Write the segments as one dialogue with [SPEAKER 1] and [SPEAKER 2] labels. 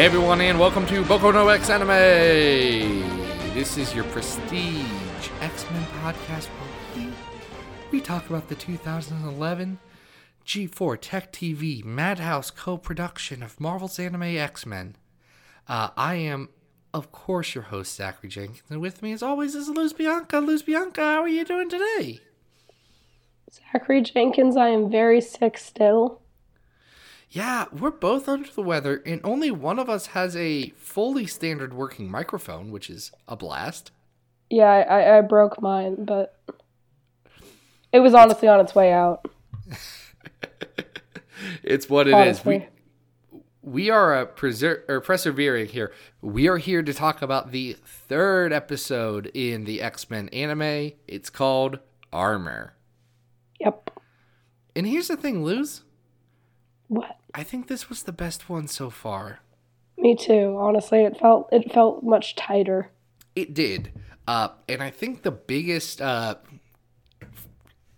[SPEAKER 1] Everyone, and welcome to Boku no X Anime. This is your prestige X Men podcast where we, we talk about the 2011 G4 Tech TV Madhouse co-production of Marvel's anime X Men. Uh, I am, of course, your host Zachary Jenkins, and with me, as always, is Luz Bianca. Luz Bianca, how are you doing today?
[SPEAKER 2] Zachary Jenkins, I am very sick still.
[SPEAKER 1] Yeah, we're both under the weather, and only one of us has a fully standard working microphone, which is a blast.
[SPEAKER 2] Yeah, I, I broke mine, but it was honestly on its way out.
[SPEAKER 1] it's what it is.
[SPEAKER 2] Honestly.
[SPEAKER 1] We we are uh, preser- or persevering here. We are here to talk about the third episode in the X Men anime. It's called Armor.
[SPEAKER 2] Yep.
[SPEAKER 1] And here's the thing, Luz.
[SPEAKER 2] What?
[SPEAKER 1] I think this was the best one so far.
[SPEAKER 2] Me too. Honestly, it felt it felt much tighter.
[SPEAKER 1] It did. Uh, and I think the biggest uh, f-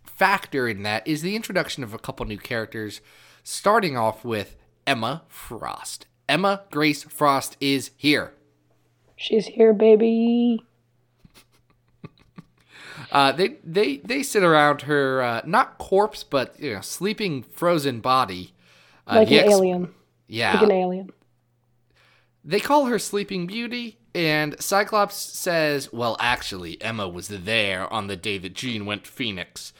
[SPEAKER 1] factor in that is the introduction of a couple new characters, starting off with Emma Frost. Emma Grace Frost is here.
[SPEAKER 2] She's here, baby.
[SPEAKER 1] Uh, they, they, they sit around her, uh, not corpse, but you know, sleeping frozen body. Uh,
[SPEAKER 2] Like an
[SPEAKER 1] ex-
[SPEAKER 2] alien.
[SPEAKER 1] Yeah.
[SPEAKER 2] Like an alien.
[SPEAKER 1] They call her Sleeping Beauty, and Cyclops says, Well, actually, Emma was there on the day that Jean went Phoenix.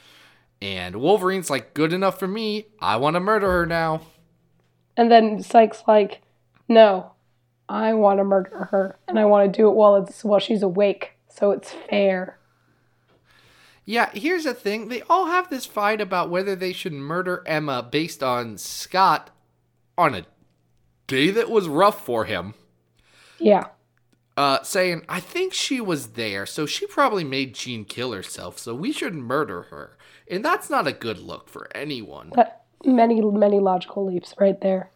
[SPEAKER 1] And Wolverine's like, Good enough for me. I want to murder her now.
[SPEAKER 2] And then Psyche's like, No, I want to murder her, and I want to do it while it's while she's awake, so it's fair.
[SPEAKER 1] Yeah, here's the thing. They all have this fight about whether they should murder Emma based on Scott on a day that was rough for him.
[SPEAKER 2] Yeah.
[SPEAKER 1] Uh, saying, I think she was there, so she probably made Jean kill herself, so we should murder her. And that's not a good look for anyone.
[SPEAKER 2] That many many logical leaps right there.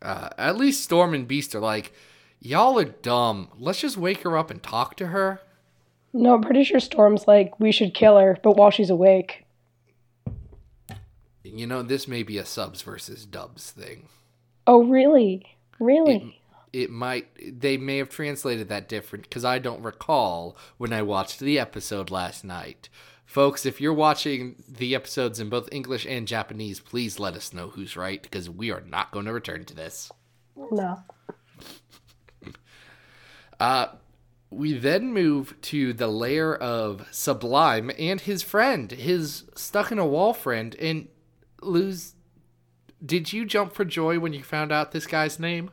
[SPEAKER 1] Uh, at least Storm and Beast are like, y'all are dumb. Let's just wake her up and talk to her.
[SPEAKER 2] No, I'm pretty sure Storm's like, we should kill her, but while she's awake.
[SPEAKER 1] You know, this may be a subs versus dubs thing.
[SPEAKER 2] Oh, really? Really?
[SPEAKER 1] It might, they may have translated that different because I don't recall when I watched the episode last night. Folks, if you're watching the episodes in both English and Japanese, please let us know who's right because we are not going to return to this.
[SPEAKER 2] no.
[SPEAKER 1] Uh, we then move to the lair of Sublime and his friend, his stuck in a wall friend. And Luz, did you jump for joy when you found out this guy's name?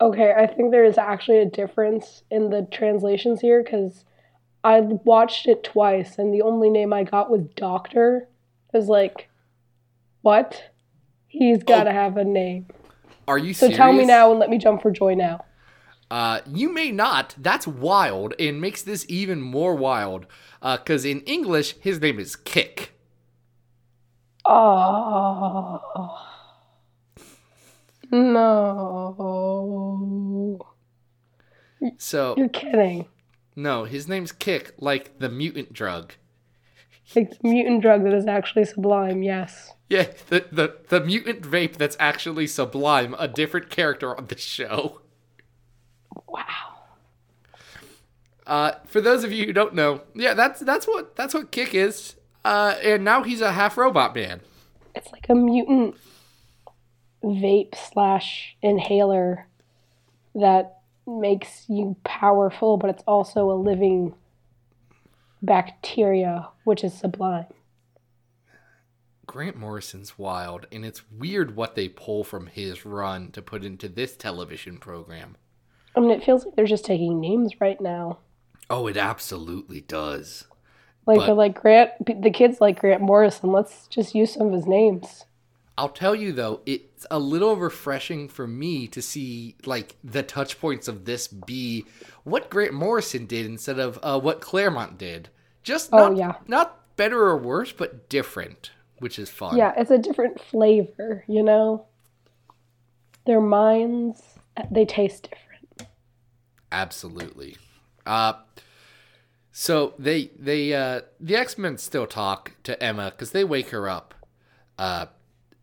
[SPEAKER 2] Okay, I think there is actually a difference in the translations here because I watched it twice and the only name I got was Doctor. I was like, what? He's got to oh. have a name.
[SPEAKER 1] Are you
[SPEAKER 2] So
[SPEAKER 1] serious?
[SPEAKER 2] tell me now and let me jump for joy now.
[SPEAKER 1] Uh, you may not. That's wild and makes this even more wild. Because in English, his name is Kick.
[SPEAKER 2] Oh. No.
[SPEAKER 1] So,
[SPEAKER 2] You're kidding.
[SPEAKER 1] no, his name's Kick, like the mutant drug.
[SPEAKER 2] Like the mutant drug that is actually sublime, yes.
[SPEAKER 1] Yeah, the, the, the mutant vape that's actually Sublime, a different character on the show.
[SPEAKER 2] Wow.
[SPEAKER 1] Uh, for those of you who don't know, yeah, that's that's what that's what Kick is. Uh, and now he's a half robot man.
[SPEAKER 2] It's like a mutant vape slash inhaler that makes you powerful, but it's also a living bacteria, which is sublime.
[SPEAKER 1] Grant Morrison's wild, and it's weird what they pull from his run to put into this television program.
[SPEAKER 2] I mean, it feels like they're just taking names right now.
[SPEAKER 1] Oh, it absolutely does.
[SPEAKER 2] Like
[SPEAKER 1] But-
[SPEAKER 2] they're like Grant, the kids like Grant Morrison. Let's just use some of his names.
[SPEAKER 1] I'll tell you though, it's a little refreshing for me to see like the touch points of this be what Grant Morrison did instead of uh, what Claremont did. Just
[SPEAKER 2] Oh,
[SPEAKER 1] not,
[SPEAKER 2] yeah.
[SPEAKER 1] not better or worse, but different, which is fun.
[SPEAKER 2] Yeah, it's a different flavor, you know. Their minds, they taste different.
[SPEAKER 1] Absolutely. Uh, so they they uh, the X Men still talk to Emma because they wake her up, uh,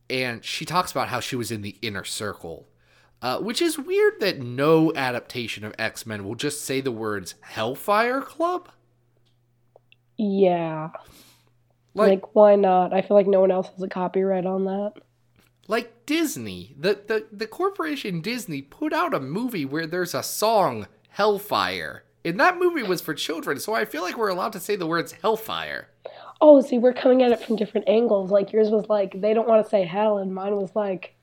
[SPEAKER 1] and she talks about how she was in the inner circle, uh, which is weird that no adaptation of X Men will just say the words Hellfire Club.
[SPEAKER 2] Yeah.
[SPEAKER 1] Like,
[SPEAKER 2] Like, why not? I feel like no one else has a copyright on that.
[SPEAKER 1] like Disney, the, the the corporation Disney put out a movie where there's a song Hellfire, and that movie was for children, so I feel like we're allowed to say the words Hellfire.
[SPEAKER 2] Oh, see, we're coming at it from different angles. Like yours was like they don't want to say hell, and mine was like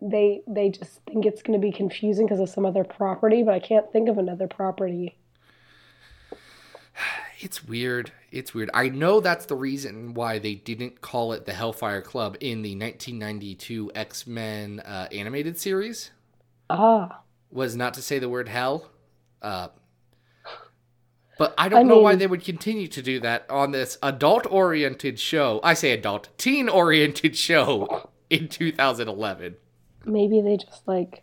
[SPEAKER 2] they they just think it's going to be confusing because of some other property, but I can't think of another property.
[SPEAKER 1] It's weird. It's weird. I know that's the reason why they didn't call it the Hellfire Club in the 1992 X Men uh, animated series.
[SPEAKER 2] Ah,
[SPEAKER 1] Was not to say the word hell. Uh, but I don't
[SPEAKER 2] I
[SPEAKER 1] know why they would continue to do that on this adult oriented show. I say adult, teen oriented show in 2011.
[SPEAKER 2] maybe they just like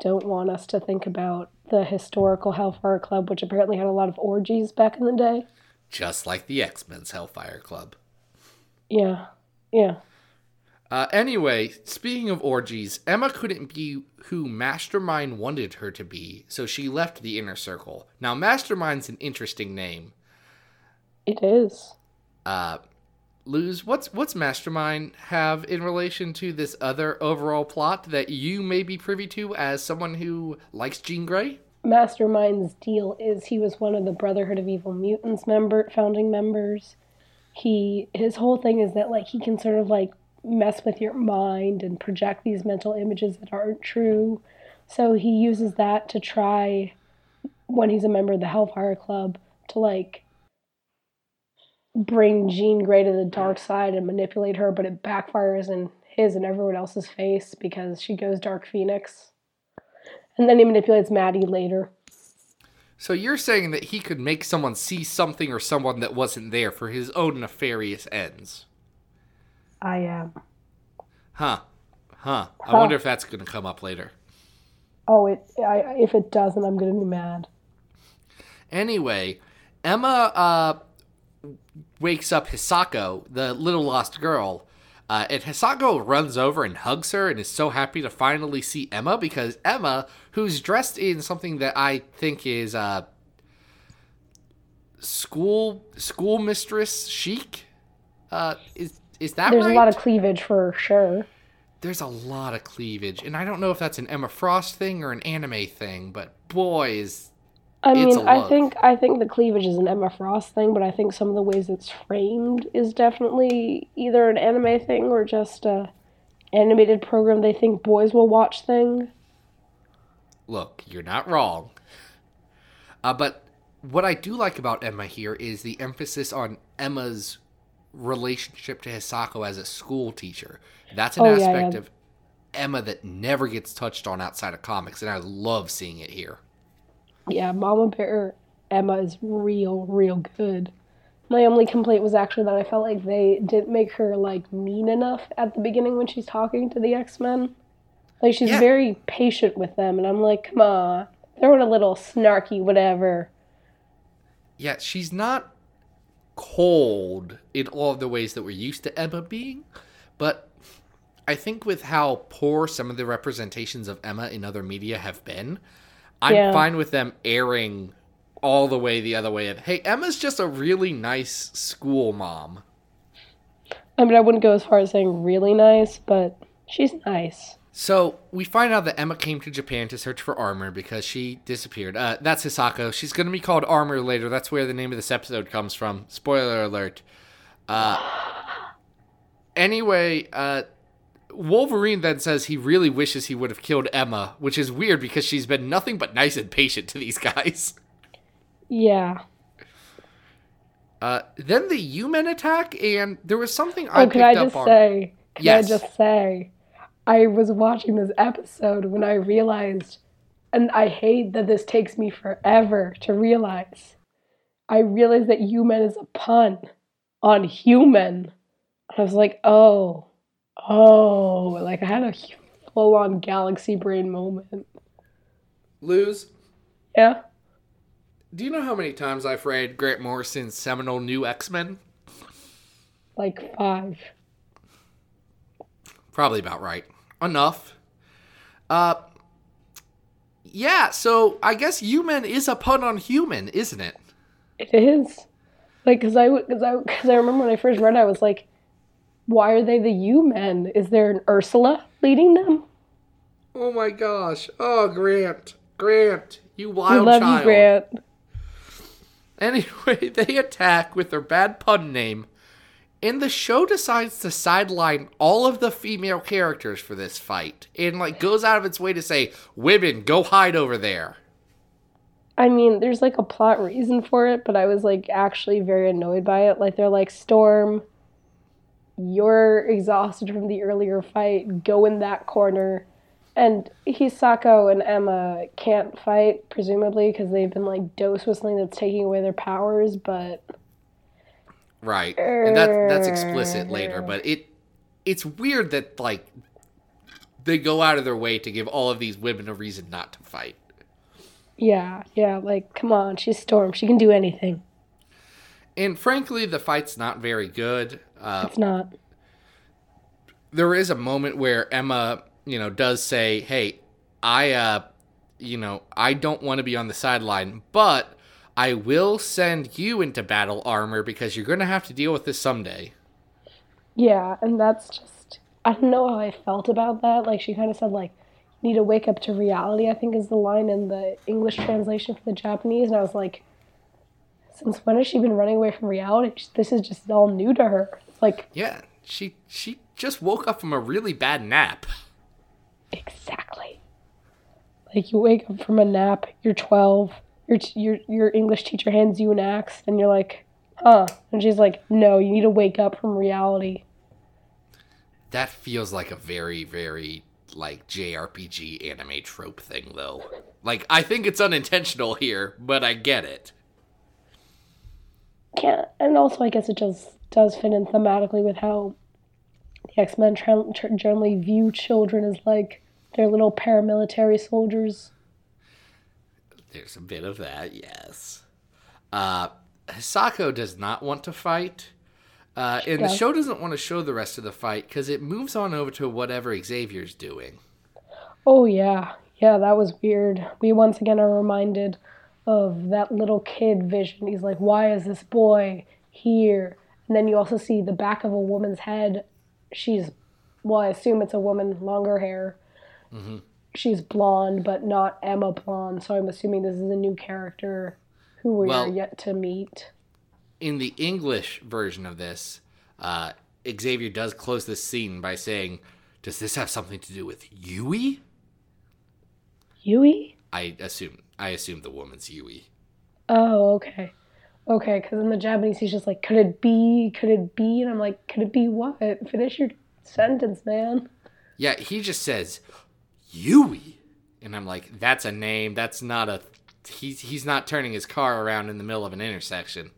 [SPEAKER 2] don't want us to think about the historical Hellfire Club, which apparently had a lot of orgies back in the day.
[SPEAKER 1] Just like the X Men's Hellfire Club.
[SPEAKER 2] Yeah, yeah.
[SPEAKER 1] Uh, anyway, speaking of orgies, Emma couldn't be who Mastermind wanted her to be, so she left the inner circle. Now, Mastermind's an interesting name.
[SPEAKER 2] It is.
[SPEAKER 1] Uh, Luz, what's what's Mastermind have in relation to this other overall plot that you may be privy to as someone who likes Jean Grey?
[SPEAKER 2] Mastermind's deal is he was one of the Brotherhood of Evil Mutants member founding members. He his whole thing is that like he can sort of like mess with your mind and project these mental images that aren't true. So he uses that to try when he's a member of the Hellfire Club to like bring Jean Grey to the dark side and manipulate her, but it backfires in his and everyone else's face because she goes Dark Phoenix. And then he manipulates Maddie later.
[SPEAKER 1] So you're saying that he could make someone see something or someone that wasn't there for his own nefarious ends?
[SPEAKER 2] I am.
[SPEAKER 1] Huh. Huh. I wonder if that's going to come up later.
[SPEAKER 2] Oh, it. I, if it doesn't, I'm gonna be mad.
[SPEAKER 1] Anyway, Emma uh, wakes up Hisako, the little lost girl, uh, and Hisako runs over and hugs her and is so happy to finally see Emma because Emma, who's dressed in something that I think is uh, school school mistress chic, uh, is is that
[SPEAKER 2] There's
[SPEAKER 1] right?
[SPEAKER 2] a lot of cleavage for sure.
[SPEAKER 1] There's a lot of cleavage, and I don't know if that's an Emma Frost thing or an anime thing, but boy is
[SPEAKER 2] I mean, I think I think the cleavage is an Emma Frost thing, but I think some of the ways it's framed is definitely either an anime thing or just a animated program they think boys will watch thing.
[SPEAKER 1] Look, you're not wrong. Uh, but what I do like about Emma here is the emphasis on Emma's relationship to Hisako as a school teacher. That's an
[SPEAKER 2] Oh, yeah,
[SPEAKER 1] aspect
[SPEAKER 2] yeah.
[SPEAKER 1] of Emma that never gets touched on outside of comics, and I love seeing it here.
[SPEAKER 2] Yeah, Mama Bear Emma is real, real good. My only complaint was actually that I felt like they didn't make her like mean enough at the beginning when she's talking to the X Men. Like she's
[SPEAKER 1] Yeah.
[SPEAKER 2] very patient with them, and I'm like, come on, throw in a little snarky whatever.
[SPEAKER 1] Yeah, she's not cold in all of the ways that we're used to Emma being, but I think with how poor some of the representations of Emma in other media have been, I'm
[SPEAKER 2] Yeah.
[SPEAKER 1] fine with them airing all the way the other way of, hey, Emma's just a really nice school mom.
[SPEAKER 2] I mean, I wouldn't go as far as saying really nice, but she's nice.
[SPEAKER 1] So we find out that Emma came to Japan to search for armor because she disappeared. Uh, that's Hisako. She's going to be called Armor later. That's where the name of this episode comes from. Spoiler alert. Uh, anyway, uh, Wolverine then says he really wishes he would have killed Emma, which is weird because she's been nothing but nice and patient to these guys.
[SPEAKER 2] Yeah.
[SPEAKER 1] Uh, then the U-Men attack, and there was something I
[SPEAKER 2] Oh,
[SPEAKER 1] picked
[SPEAKER 2] I
[SPEAKER 1] up
[SPEAKER 2] just
[SPEAKER 1] on.
[SPEAKER 2] say? Can
[SPEAKER 1] Yes.
[SPEAKER 2] I just say? I was watching this episode when I realized, and I hate that this takes me forever to realize. I realized that U-Men is a pun on human. And I was like, oh, oh, like I had a full on galaxy brain moment.
[SPEAKER 1] Luz?
[SPEAKER 2] Yeah.
[SPEAKER 1] Do you know how many times I've read Grant Morrison's seminal New X-Men?
[SPEAKER 2] Like five.
[SPEAKER 1] probably about right. Enough. Uh, yeah. So I guess U-Men is a pun on human, isn't it?
[SPEAKER 2] It is. Like, cause I, cause I, cause I remember when I first read, it, I was like, "Why are they the U men? Is there an Ursula leading them?"
[SPEAKER 1] Oh my gosh! Oh, Grant, Grant, you wild We
[SPEAKER 2] love
[SPEAKER 1] child.
[SPEAKER 2] you, Grant.
[SPEAKER 1] Anyway, they attack with their bad pun name, and the show decides to sideline all of the female characters for this fight, and like goes out of its way to say, "Women, go hide over there."
[SPEAKER 2] I mean, there's like a plot reason for it, but I was like actually very annoyed by it. Like they're like, Storm, you're exhausted from the earlier fight. Go in that corner. And Hisako and Emma can't fight, presumably, because they've been like dosed with something that's taking away their powers. But
[SPEAKER 1] Right, and that that's explicit later, but it it's weird that like they go out of their way to give all of these women a reason not to fight.
[SPEAKER 2] yeah, yeah, like come on, she's Storm. She can do anything.
[SPEAKER 1] And frankly, the fight's not very good. Uh,
[SPEAKER 2] It's not.
[SPEAKER 1] there is a moment where Emma, you know, does say, "Hey, I, uh, you know, I don't want to be on the sideline, but I will send you into battle armor because you're going to have to deal with this someday."
[SPEAKER 2] Yeah, and that's just I don't know how I felt about that. Like she kind of said like need to wake up to reality, I think is the line in the English translation for the Japanese, and I was like since when has she been running away from reality? This is just all new to her. Like
[SPEAKER 1] Yeah, she she just woke up from a really bad nap.
[SPEAKER 2] exactly. Like you wake up from a nap, you're 12, your your your English teacher hands you an axe and you're like, "Huh." And she's like, "No, you need to wake up from reality."
[SPEAKER 1] That feels like a very very like JRPG anime trope thing though. Like I think it's unintentional here, but I get it.
[SPEAKER 2] Yeah, and also I guess it just does fit in thematically with how the X Men tra- tra- generally view children as like their little paramilitary soldiers.
[SPEAKER 1] There's a bit of that, yes. Uh, Hisako does not want to fight. Uh, and the show doesn't want to show the rest of the fight because it moves on over to whatever Xavier's doing.
[SPEAKER 2] Oh yeah, yeah, that was weird. We once again are reminded of that little kid vision. He's like, "Why is this boy here?" And then you also see the back of a woman's head. She's, well, I assume it's a woman, longer hair. She's blonde, but not Emma blonde. So I'm assuming this is a new character who we
[SPEAKER 1] Well-
[SPEAKER 2] are yet to meet.
[SPEAKER 1] In the English version of this, uh, Xavier does close this scene by saying, Does this have something to do with Yui?
[SPEAKER 2] Yui?
[SPEAKER 1] I assume I assume the woman's Yui.
[SPEAKER 2] Oh, okay. Okay, because in the Japanese, he's just like, could it be? Could it be? And I'm like, could it be what? Finish your sentence, man.
[SPEAKER 1] Yeah, he just says Yui, and I'm like, that's a name. That's not a. He's he's not turning his car around in the middle of an intersection.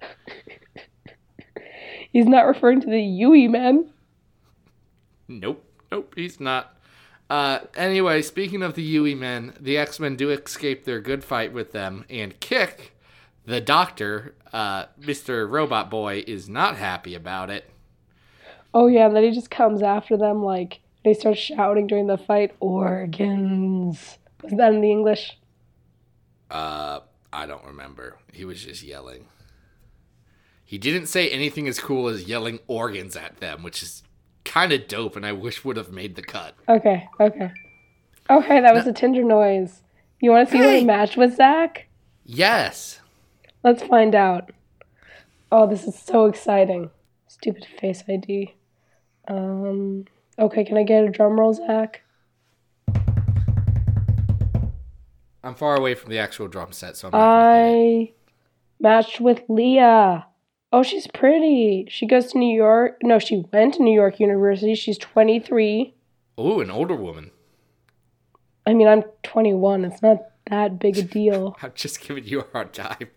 [SPEAKER 2] He's not referring to the Yui men.
[SPEAKER 1] Nope, nope, he's not. Uh, anyway, speaking of the Yui men, the X Men do escape their good fight with them and kick. The Doctor, uh, Mr. Robot Boy, is not happy about it.
[SPEAKER 2] Oh, yeah, and then he just comes after them, like, they start shouting during the fight, organs. Was that in the English?
[SPEAKER 1] Uh, I don't remember. He was just yelling. He didn't say anything as cool as yelling organs at them, which is kind of dope, and I wish would have made the cut.
[SPEAKER 2] Okay, okay. Okay, that was a Tinder noise. You want to see what
[SPEAKER 1] Hey!
[SPEAKER 2] he matched with, Zach?
[SPEAKER 1] Yes.
[SPEAKER 2] Let's find out. Oh, this is so exciting. Stupid face ID. Um, okay, can I get a drum roll, Zach?
[SPEAKER 1] I'm far away from the actual drum set, so I'm not gonna hit it.
[SPEAKER 2] I matched with Leah. Oh, she's pretty. She goes to New York. No, she went to New York University. She's 23.
[SPEAKER 1] Ooh, an older woman.
[SPEAKER 2] I mean, I'm 21. It's not that big a deal.
[SPEAKER 1] I'm just giving you a hard time.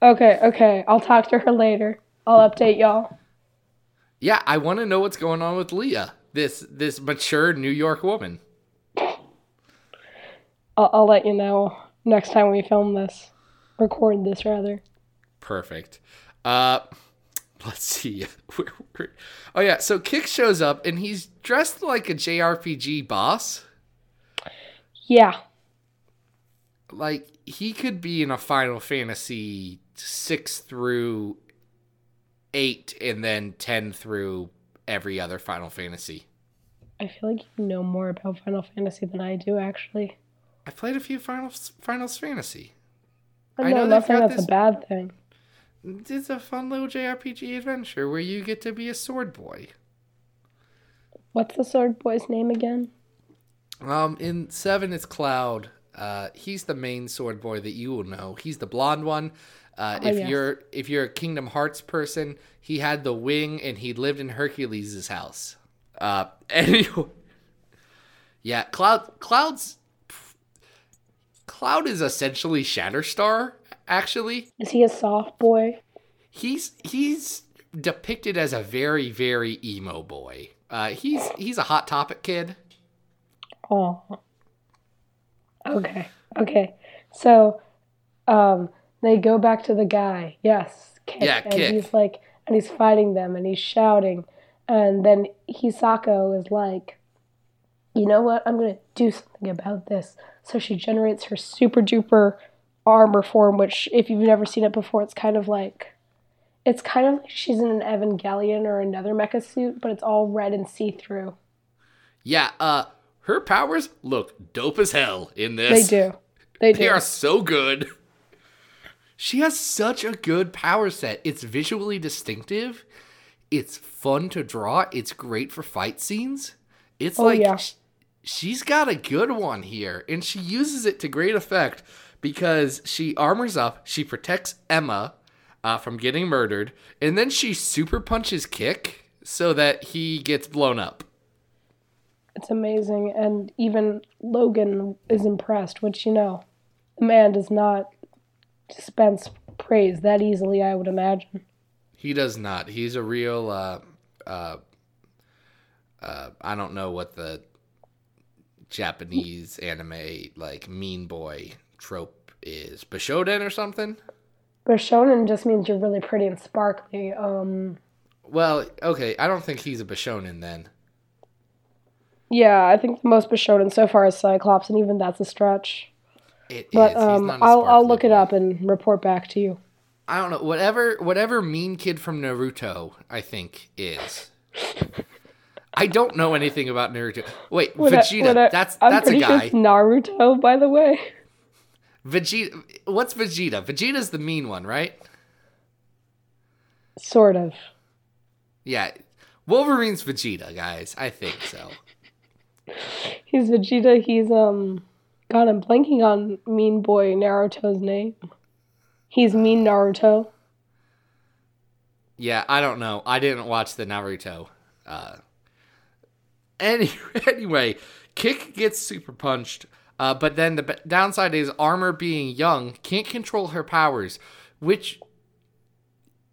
[SPEAKER 2] Okay, okay. I'll talk to her later. I'll update y'all.
[SPEAKER 1] Yeah, I want to know what's going on with Leah, this this mature New York woman.
[SPEAKER 2] I'll, I'll let you know next time we film this. Record this, rather.
[SPEAKER 1] Perfect. Uh, let's see. oh yeah, so Kick shows up and he's dressed like a JRPG boss.
[SPEAKER 2] Yeah.
[SPEAKER 1] Like he could be in a Final Fantasy 6 through 8 and then 10 through every other Final Fantasy.
[SPEAKER 2] I feel like you know more about Final Fantasy than I do, actually.
[SPEAKER 1] I played a few Final Finals Fantasy.
[SPEAKER 2] I know, I know nothing that's this, a bad thing.
[SPEAKER 1] It's a fun little JRPG adventure where you get to be a sword boy.
[SPEAKER 2] What's the sword boy's name again?
[SPEAKER 1] Um, in seven, it's Cloud. Uh, he's the main sword boy that you will know. He's the blonde one. Uh, oh, if yes. you're if you're a Kingdom Hearts person, he had the wing and he lived in Hercules' house. Uh, anyway, yeah, Cloud Cloud's Cloud is essentially Shatterstar. Actually,
[SPEAKER 2] is he a soft boy?
[SPEAKER 1] He's he's depicted as a very very emo boy. Uh, he's he's a hot topic kid.
[SPEAKER 2] Oh. Okay. Okay. So, um, they go back to the guy. Yes,
[SPEAKER 1] Kick. Yeah,
[SPEAKER 2] and
[SPEAKER 1] Kick.
[SPEAKER 2] he's like, and he's fighting them, and he's shouting, and then Hisako is like, you know what? I'm gonna do something about this. So she generates her super duper armor form, which if you've never seen it before, it's kind of like it's kind of like she's in an Evangelion or another mecha suit, but it's all red and see through.
[SPEAKER 1] Yeah, uh her powers look dope as hell in this.
[SPEAKER 2] They do. They do.
[SPEAKER 1] They are so good. She has such a good power set. It's visually distinctive. It's fun to draw. It's great for fight scenes. It's oh, like yeah. she's got a good one here, and she uses it to great effect because she armors up, she protects Emma uh, from getting murdered, and then she super punches Kick so that he gets blown up.
[SPEAKER 2] It's amazing, and even Logan is impressed, which you know, the man does not dispense praise that easily. I would imagine.
[SPEAKER 1] He does not. He's a real. Uh, uh, uh, I don't know what the Japanese anime like mean boy trope is. Bishonen or something?
[SPEAKER 2] Bishonen just means you're really pretty and sparkly. Um
[SPEAKER 1] Well, okay, I don't think he's a Bishonen then.
[SPEAKER 2] Yeah, I think the most Bishonen so far is Cyclops, and even that's a stretch.
[SPEAKER 1] It
[SPEAKER 2] but um, I'll I'll look it up and report back to you.
[SPEAKER 1] I don't know whatever whatever mean kid from Naruto I think is. I don't know anything about Naruto. Wait, Vegeta. I, that's I'm that's a guy.
[SPEAKER 2] Sure Naruto, by the way.
[SPEAKER 1] Vegeta. What's Vegeta? Vegeta's the mean one, right?
[SPEAKER 2] Sort of.
[SPEAKER 1] Yeah, Wolverine's Vegeta, guys. I think so.
[SPEAKER 2] He's Vegeta. He's um. God, I'm blanking on Mean Boy Naruto's name. He's Mean Naruto.
[SPEAKER 1] Yeah, I don't know. I didn't watch the Naruto. Uh, any, anyway, Kick gets super punched, uh, but then the downside is Armor being young can't control her powers, which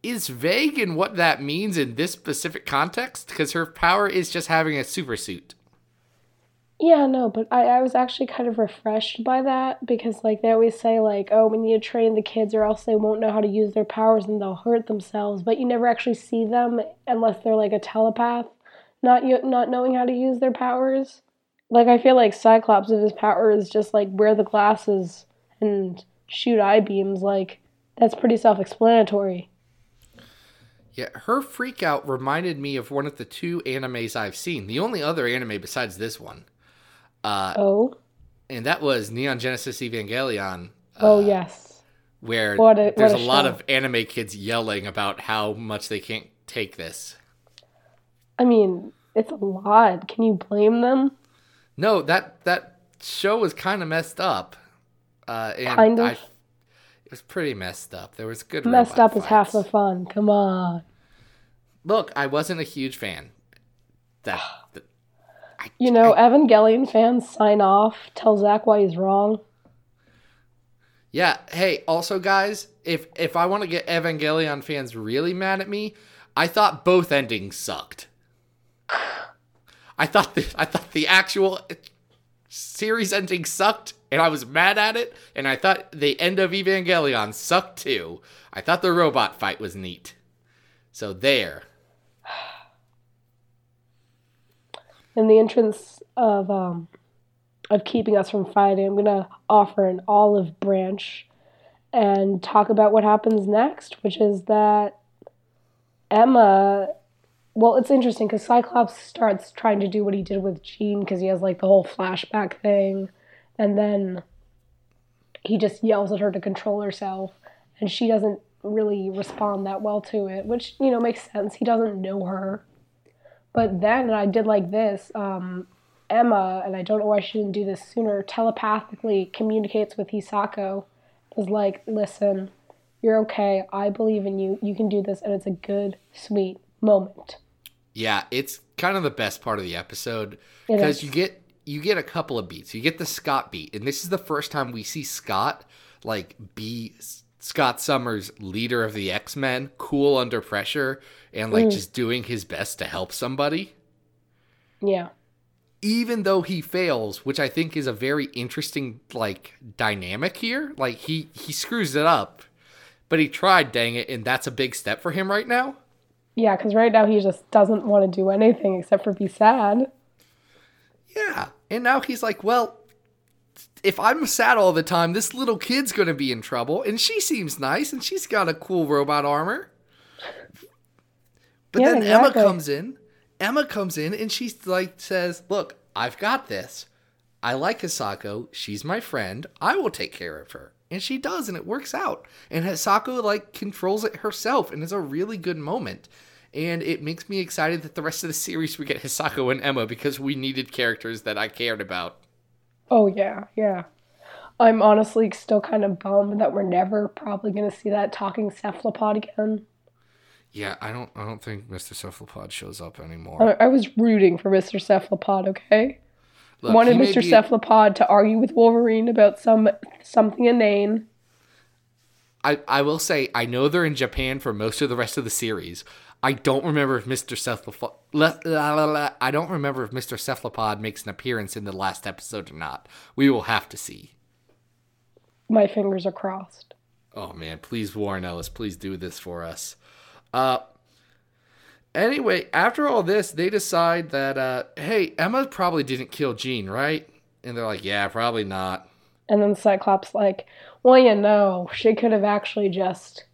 [SPEAKER 1] is vague in what that means in this specific context because her power is just having a super suit.
[SPEAKER 2] Yeah, no, but I, I was actually kind of refreshed by that because, like, they always say, like, oh, we need to train the kids or else they won't know how to use their powers and they'll hurt themselves. But you never actually see them unless they're, like, a telepath not not knowing how to use their powers. Like I feel like Cyclops if his power is just like wear the glasses and shoot eye beams, like that's pretty self-explanatory.
[SPEAKER 1] Yeah, her freak out reminded me of one of the two animes I've seen. The only other anime besides this one. Uh,
[SPEAKER 2] oh.
[SPEAKER 1] And that was Neon Genesis Evangelion.
[SPEAKER 2] Uh, oh yes.
[SPEAKER 1] Where a, there's a, a lot of anime kids yelling about how much they can't take this.
[SPEAKER 2] I mean, it's a lot. Can you blame them?
[SPEAKER 1] No, that that show was kind of messed up. Uh, and
[SPEAKER 2] kind of. I,
[SPEAKER 1] it was pretty messed up. There was good.
[SPEAKER 2] Messed up
[SPEAKER 1] fights.
[SPEAKER 2] is half the fun. Come on.
[SPEAKER 1] Look, I wasn't a huge fan. That. that
[SPEAKER 2] I, you know, I, Evangelion fans sign off. Tell Zach why he's wrong.
[SPEAKER 1] Yeah. Hey, also, guys, if if I want to get Evangelion fans really mad at me, I thought both endings sucked. I thought the, I thought the actual series ending sucked, and I was mad at it. And I thought the end of Evangelion sucked too. I thought the robot fight was neat. So there.
[SPEAKER 2] In the entrance of um, of keeping us from fighting, I'm gonna offer an olive branch and talk about what happens next, which is that Emma. Well, it's interesting because Cyclops starts trying to do what he did with Jean because he has like the whole flashback thing, and then he just yells at her to control herself, and she doesn't really respond that well to it, which you know makes sense. He doesn't know her. But then I did like this. Um, Emma, and I don't know why she didn't do this sooner, telepathically communicates with Hisako. Is like, listen, you're okay. I believe in you. You can do this, and it's a good, sweet moment.
[SPEAKER 1] Yeah, it's kind of the best part of the episode because you get you get a couple of beats. You get the Scott beat, and this is the first time we see Scott like be Scott Summers, leader of the X Men, cool under pressure, and like
[SPEAKER 2] Mm.
[SPEAKER 1] just doing his best to help somebody.
[SPEAKER 2] Yeah.
[SPEAKER 1] even though he fails, which I think is a very interesting like dynamic here. Like he he screws it up, but he tried, dang it, and that's a big step for him right now.
[SPEAKER 2] Yeah, because right now he just doesn't want to do anything except for be sad.
[SPEAKER 1] Yeah, and now he's like, well, if I'm sad all the time, this little kid's gonna be in trouble, and she seems nice, and she's got a cool robot armor. But
[SPEAKER 2] Yeah,
[SPEAKER 1] then Emma comes in. Emma comes in and she's like says, "Look, I've got this. I like Hisako. She's my friend. I will take care of her." And she does, and it works out. And Hisako like controls it herself, and it's a really good moment. And it makes me excited that the rest of the series we get Hisako and Emma because we needed characters that I cared about.
[SPEAKER 2] Oh, yeah, yeah. I'm honestly still kind of bummed that we're never probably going to see that talking cephalopod again.
[SPEAKER 1] Yeah, I don't I don't think Mr. Cephalopod shows up anymore.
[SPEAKER 2] I, I was rooting for Mr. Cephalopod, okay?
[SPEAKER 1] Look,
[SPEAKER 2] Wanted Mr.
[SPEAKER 1] be-
[SPEAKER 2] Cephalopod to argue with Wolverine about some something inane.
[SPEAKER 1] I, I will say I know they're in Japan for most of the rest of the series. I don't remember if Mr. Cephalopod la- la- la- la- I don't remember if Mr. Cephalopod makes an appearance in the last episode or not. We will have to see.
[SPEAKER 2] My fingers are crossed.
[SPEAKER 1] Oh man, please Warren Ellis, please do this for us. Uh anyway, after all this, they decide that uh hey, Emma probably didn't kill Jean, right? And they're like, Yeah, probably not.
[SPEAKER 2] And then Cyclops like, well, you know, she could have actually just.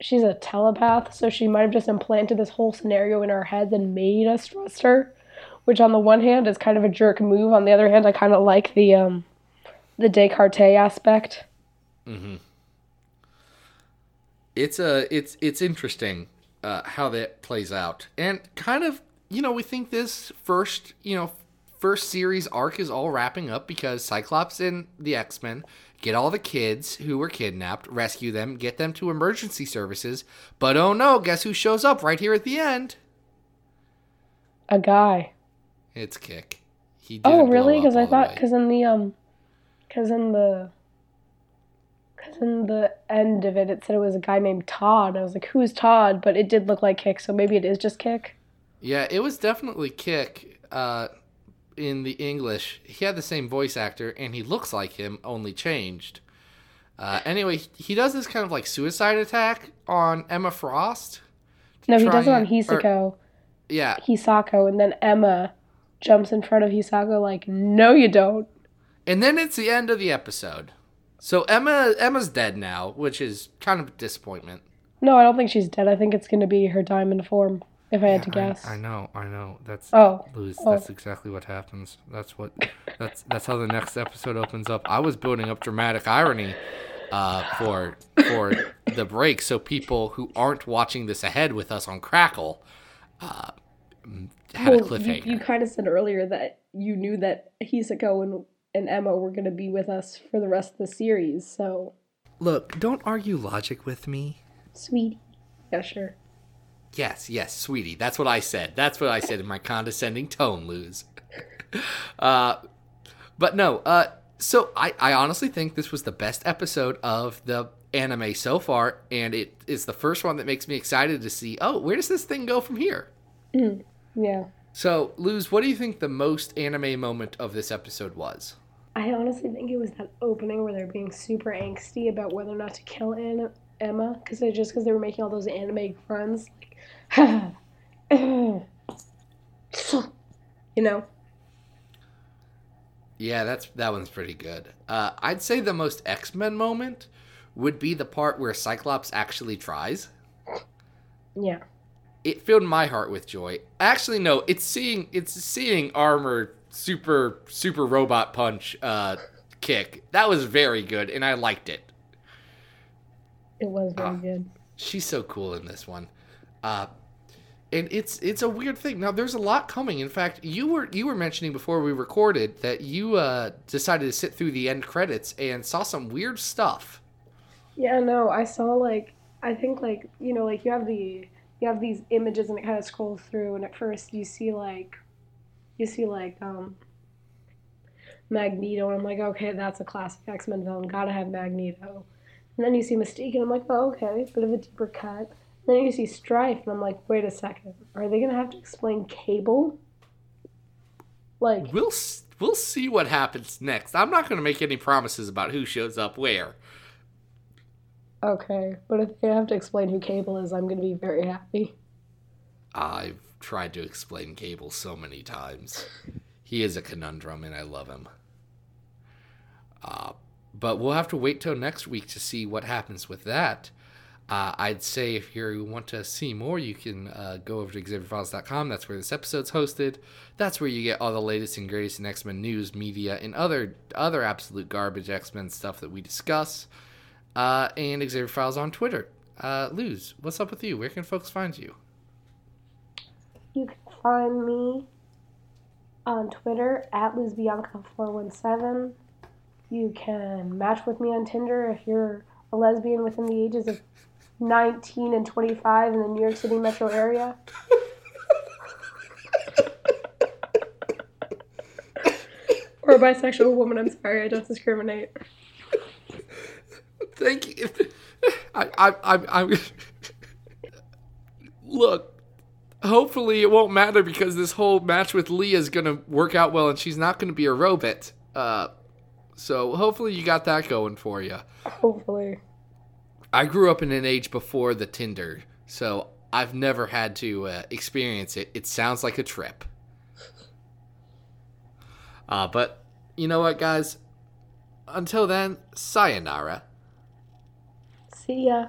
[SPEAKER 2] She's a telepath, so she might have just implanted this whole scenario in our heads and made us trust her. Which, on the one hand, is kind of a jerk move. On the other hand, I kind of like the um, the Descartes aspect. Mm-hmm.
[SPEAKER 1] it's a it's it's interesting uh, how that plays out and kind of you know we think this first you know first series arc is all wrapping up because cyclops and the x-men get all the kids who were kidnapped rescue them get them to emergency services but oh no guess who shows up right here at the end
[SPEAKER 2] A guy.
[SPEAKER 1] it's kick he
[SPEAKER 2] Oh, really? Because I thought, because in the um, because in the, because in the end of it, it said it was a guy named Todd. I was like, who's Todd? But it did look like Kick, so maybe it is just Kick.
[SPEAKER 1] Yeah, it was definitely Kick uh, in the English. He had the same voice actor, and he looks like him, only changed. Uh, anyway, he does this kind of like suicide attack on Emma Frost.
[SPEAKER 2] No, he does it on
[SPEAKER 1] and- or-
[SPEAKER 2] Hisako,
[SPEAKER 1] Yeah,
[SPEAKER 2] Hisako, and then Emma jumps in front of Hisako like, no, you don't.
[SPEAKER 1] and then it's the end of the episode. So Emma Emma's dead now, which is kind of a disappointment.
[SPEAKER 2] No, I don't think she's dead. I think it's gonna be her diamond form. If I had to guess.
[SPEAKER 1] I, know, I know. That's
[SPEAKER 2] Oh,
[SPEAKER 1] Louis,
[SPEAKER 2] oh.
[SPEAKER 1] that's exactly what happens. That's what that's that's how the next episode opens up. I was building up dramatic irony uh, for for the break, so people who aren't watching this ahead with us on Crackle uh, had a cliffhanger.
[SPEAKER 2] You, you kind of said earlier that you knew that Hisako and, and Emma were going to be with us for the rest of the series, so.
[SPEAKER 1] Look, don't argue logic with me.
[SPEAKER 2] Sweetie. Yeah, sure.
[SPEAKER 1] Yes, yes, sweetie. That's what I said. That's what I said in my condescending tone, Luz. uh, but no, uh, so I, I honestly think this was the best episode of the anime so far, and it is the first one that makes me excited to see, oh, where does this thing go from here?
[SPEAKER 2] Yeah.
[SPEAKER 1] So, Luz, what do you think the most anime moment of this episode was?
[SPEAKER 2] I honestly think it was that opening where they're being super angsty about whether or not to kill Anna, Emma because they just because they were making all those anime friends, like, so, you know.
[SPEAKER 1] Yeah, that's that one's pretty good. Uh, I'd say the most X Men moment would be the part where Cyclops actually tries.
[SPEAKER 2] Yeah.
[SPEAKER 1] It filled my heart with joy. Actually, no, it's seeing it's seeing armor super super robot punch uh, kick. That was very good, and I liked it.
[SPEAKER 2] It was very
[SPEAKER 1] Ah.
[SPEAKER 2] good.
[SPEAKER 1] She's so cool in this one. Uh, and it's it's a weird thing. Now there's a lot coming. In fact, you were you were mentioning before we recorded that you uh, decided to sit through the end credits and saw some weird stuff.
[SPEAKER 2] Yeah, no, I saw like I think like you know like you have the you have these images and it kind of scrolls through and at first you see like you see like um Magneto and I'm like okay that's a classic X Men villain gotta have Magneto and then you see Mystique and I'm like oh okay bit of a deeper cut then you see Strife and I'm like wait a second are they gonna have to explain Cable like
[SPEAKER 1] We'll we'll see what happens next. I'm not going to make any promises about who shows up where.
[SPEAKER 2] okay but if they have to explain who Cable is I'm gonna be very happy
[SPEAKER 1] I've tried to explain Cable so many times. He is a conundrum, and I love him. Uh, but we'll have to wait till next week to see what happens with that. Uh, I'd say if you want to see more, you can uh, go over to exhibitfiles.com. That's where this episode's hosted. That's where you get all the latest and greatest in X Men news, media, and other other absolute garbage X Men stuff that we discuss. Uh, and Exhibit Files on Twitter. Uh, Luz, what's up with you? Where can folks find you?
[SPEAKER 2] You can find me on Twitter at LuzBianca417. You can match with me on Tinder if you're a lesbian within the ages of 19 and 25 in the New York City metro area. or a bisexual woman, I'm sorry, I don't discriminate.
[SPEAKER 1] Thank you. I, I, I, I, look. Hopefully, it won't matter because this whole match with Leah is gonna work out well, and she's not gonna be a robot. Uh, so hopefully, you got that going for you.
[SPEAKER 2] Hopefully.
[SPEAKER 1] I grew up in an age before the Tinder, so I've never had to uh, experience it. It sounds like a trip. Uh, but you know what, guys? Until then, sayonara.
[SPEAKER 2] See ya.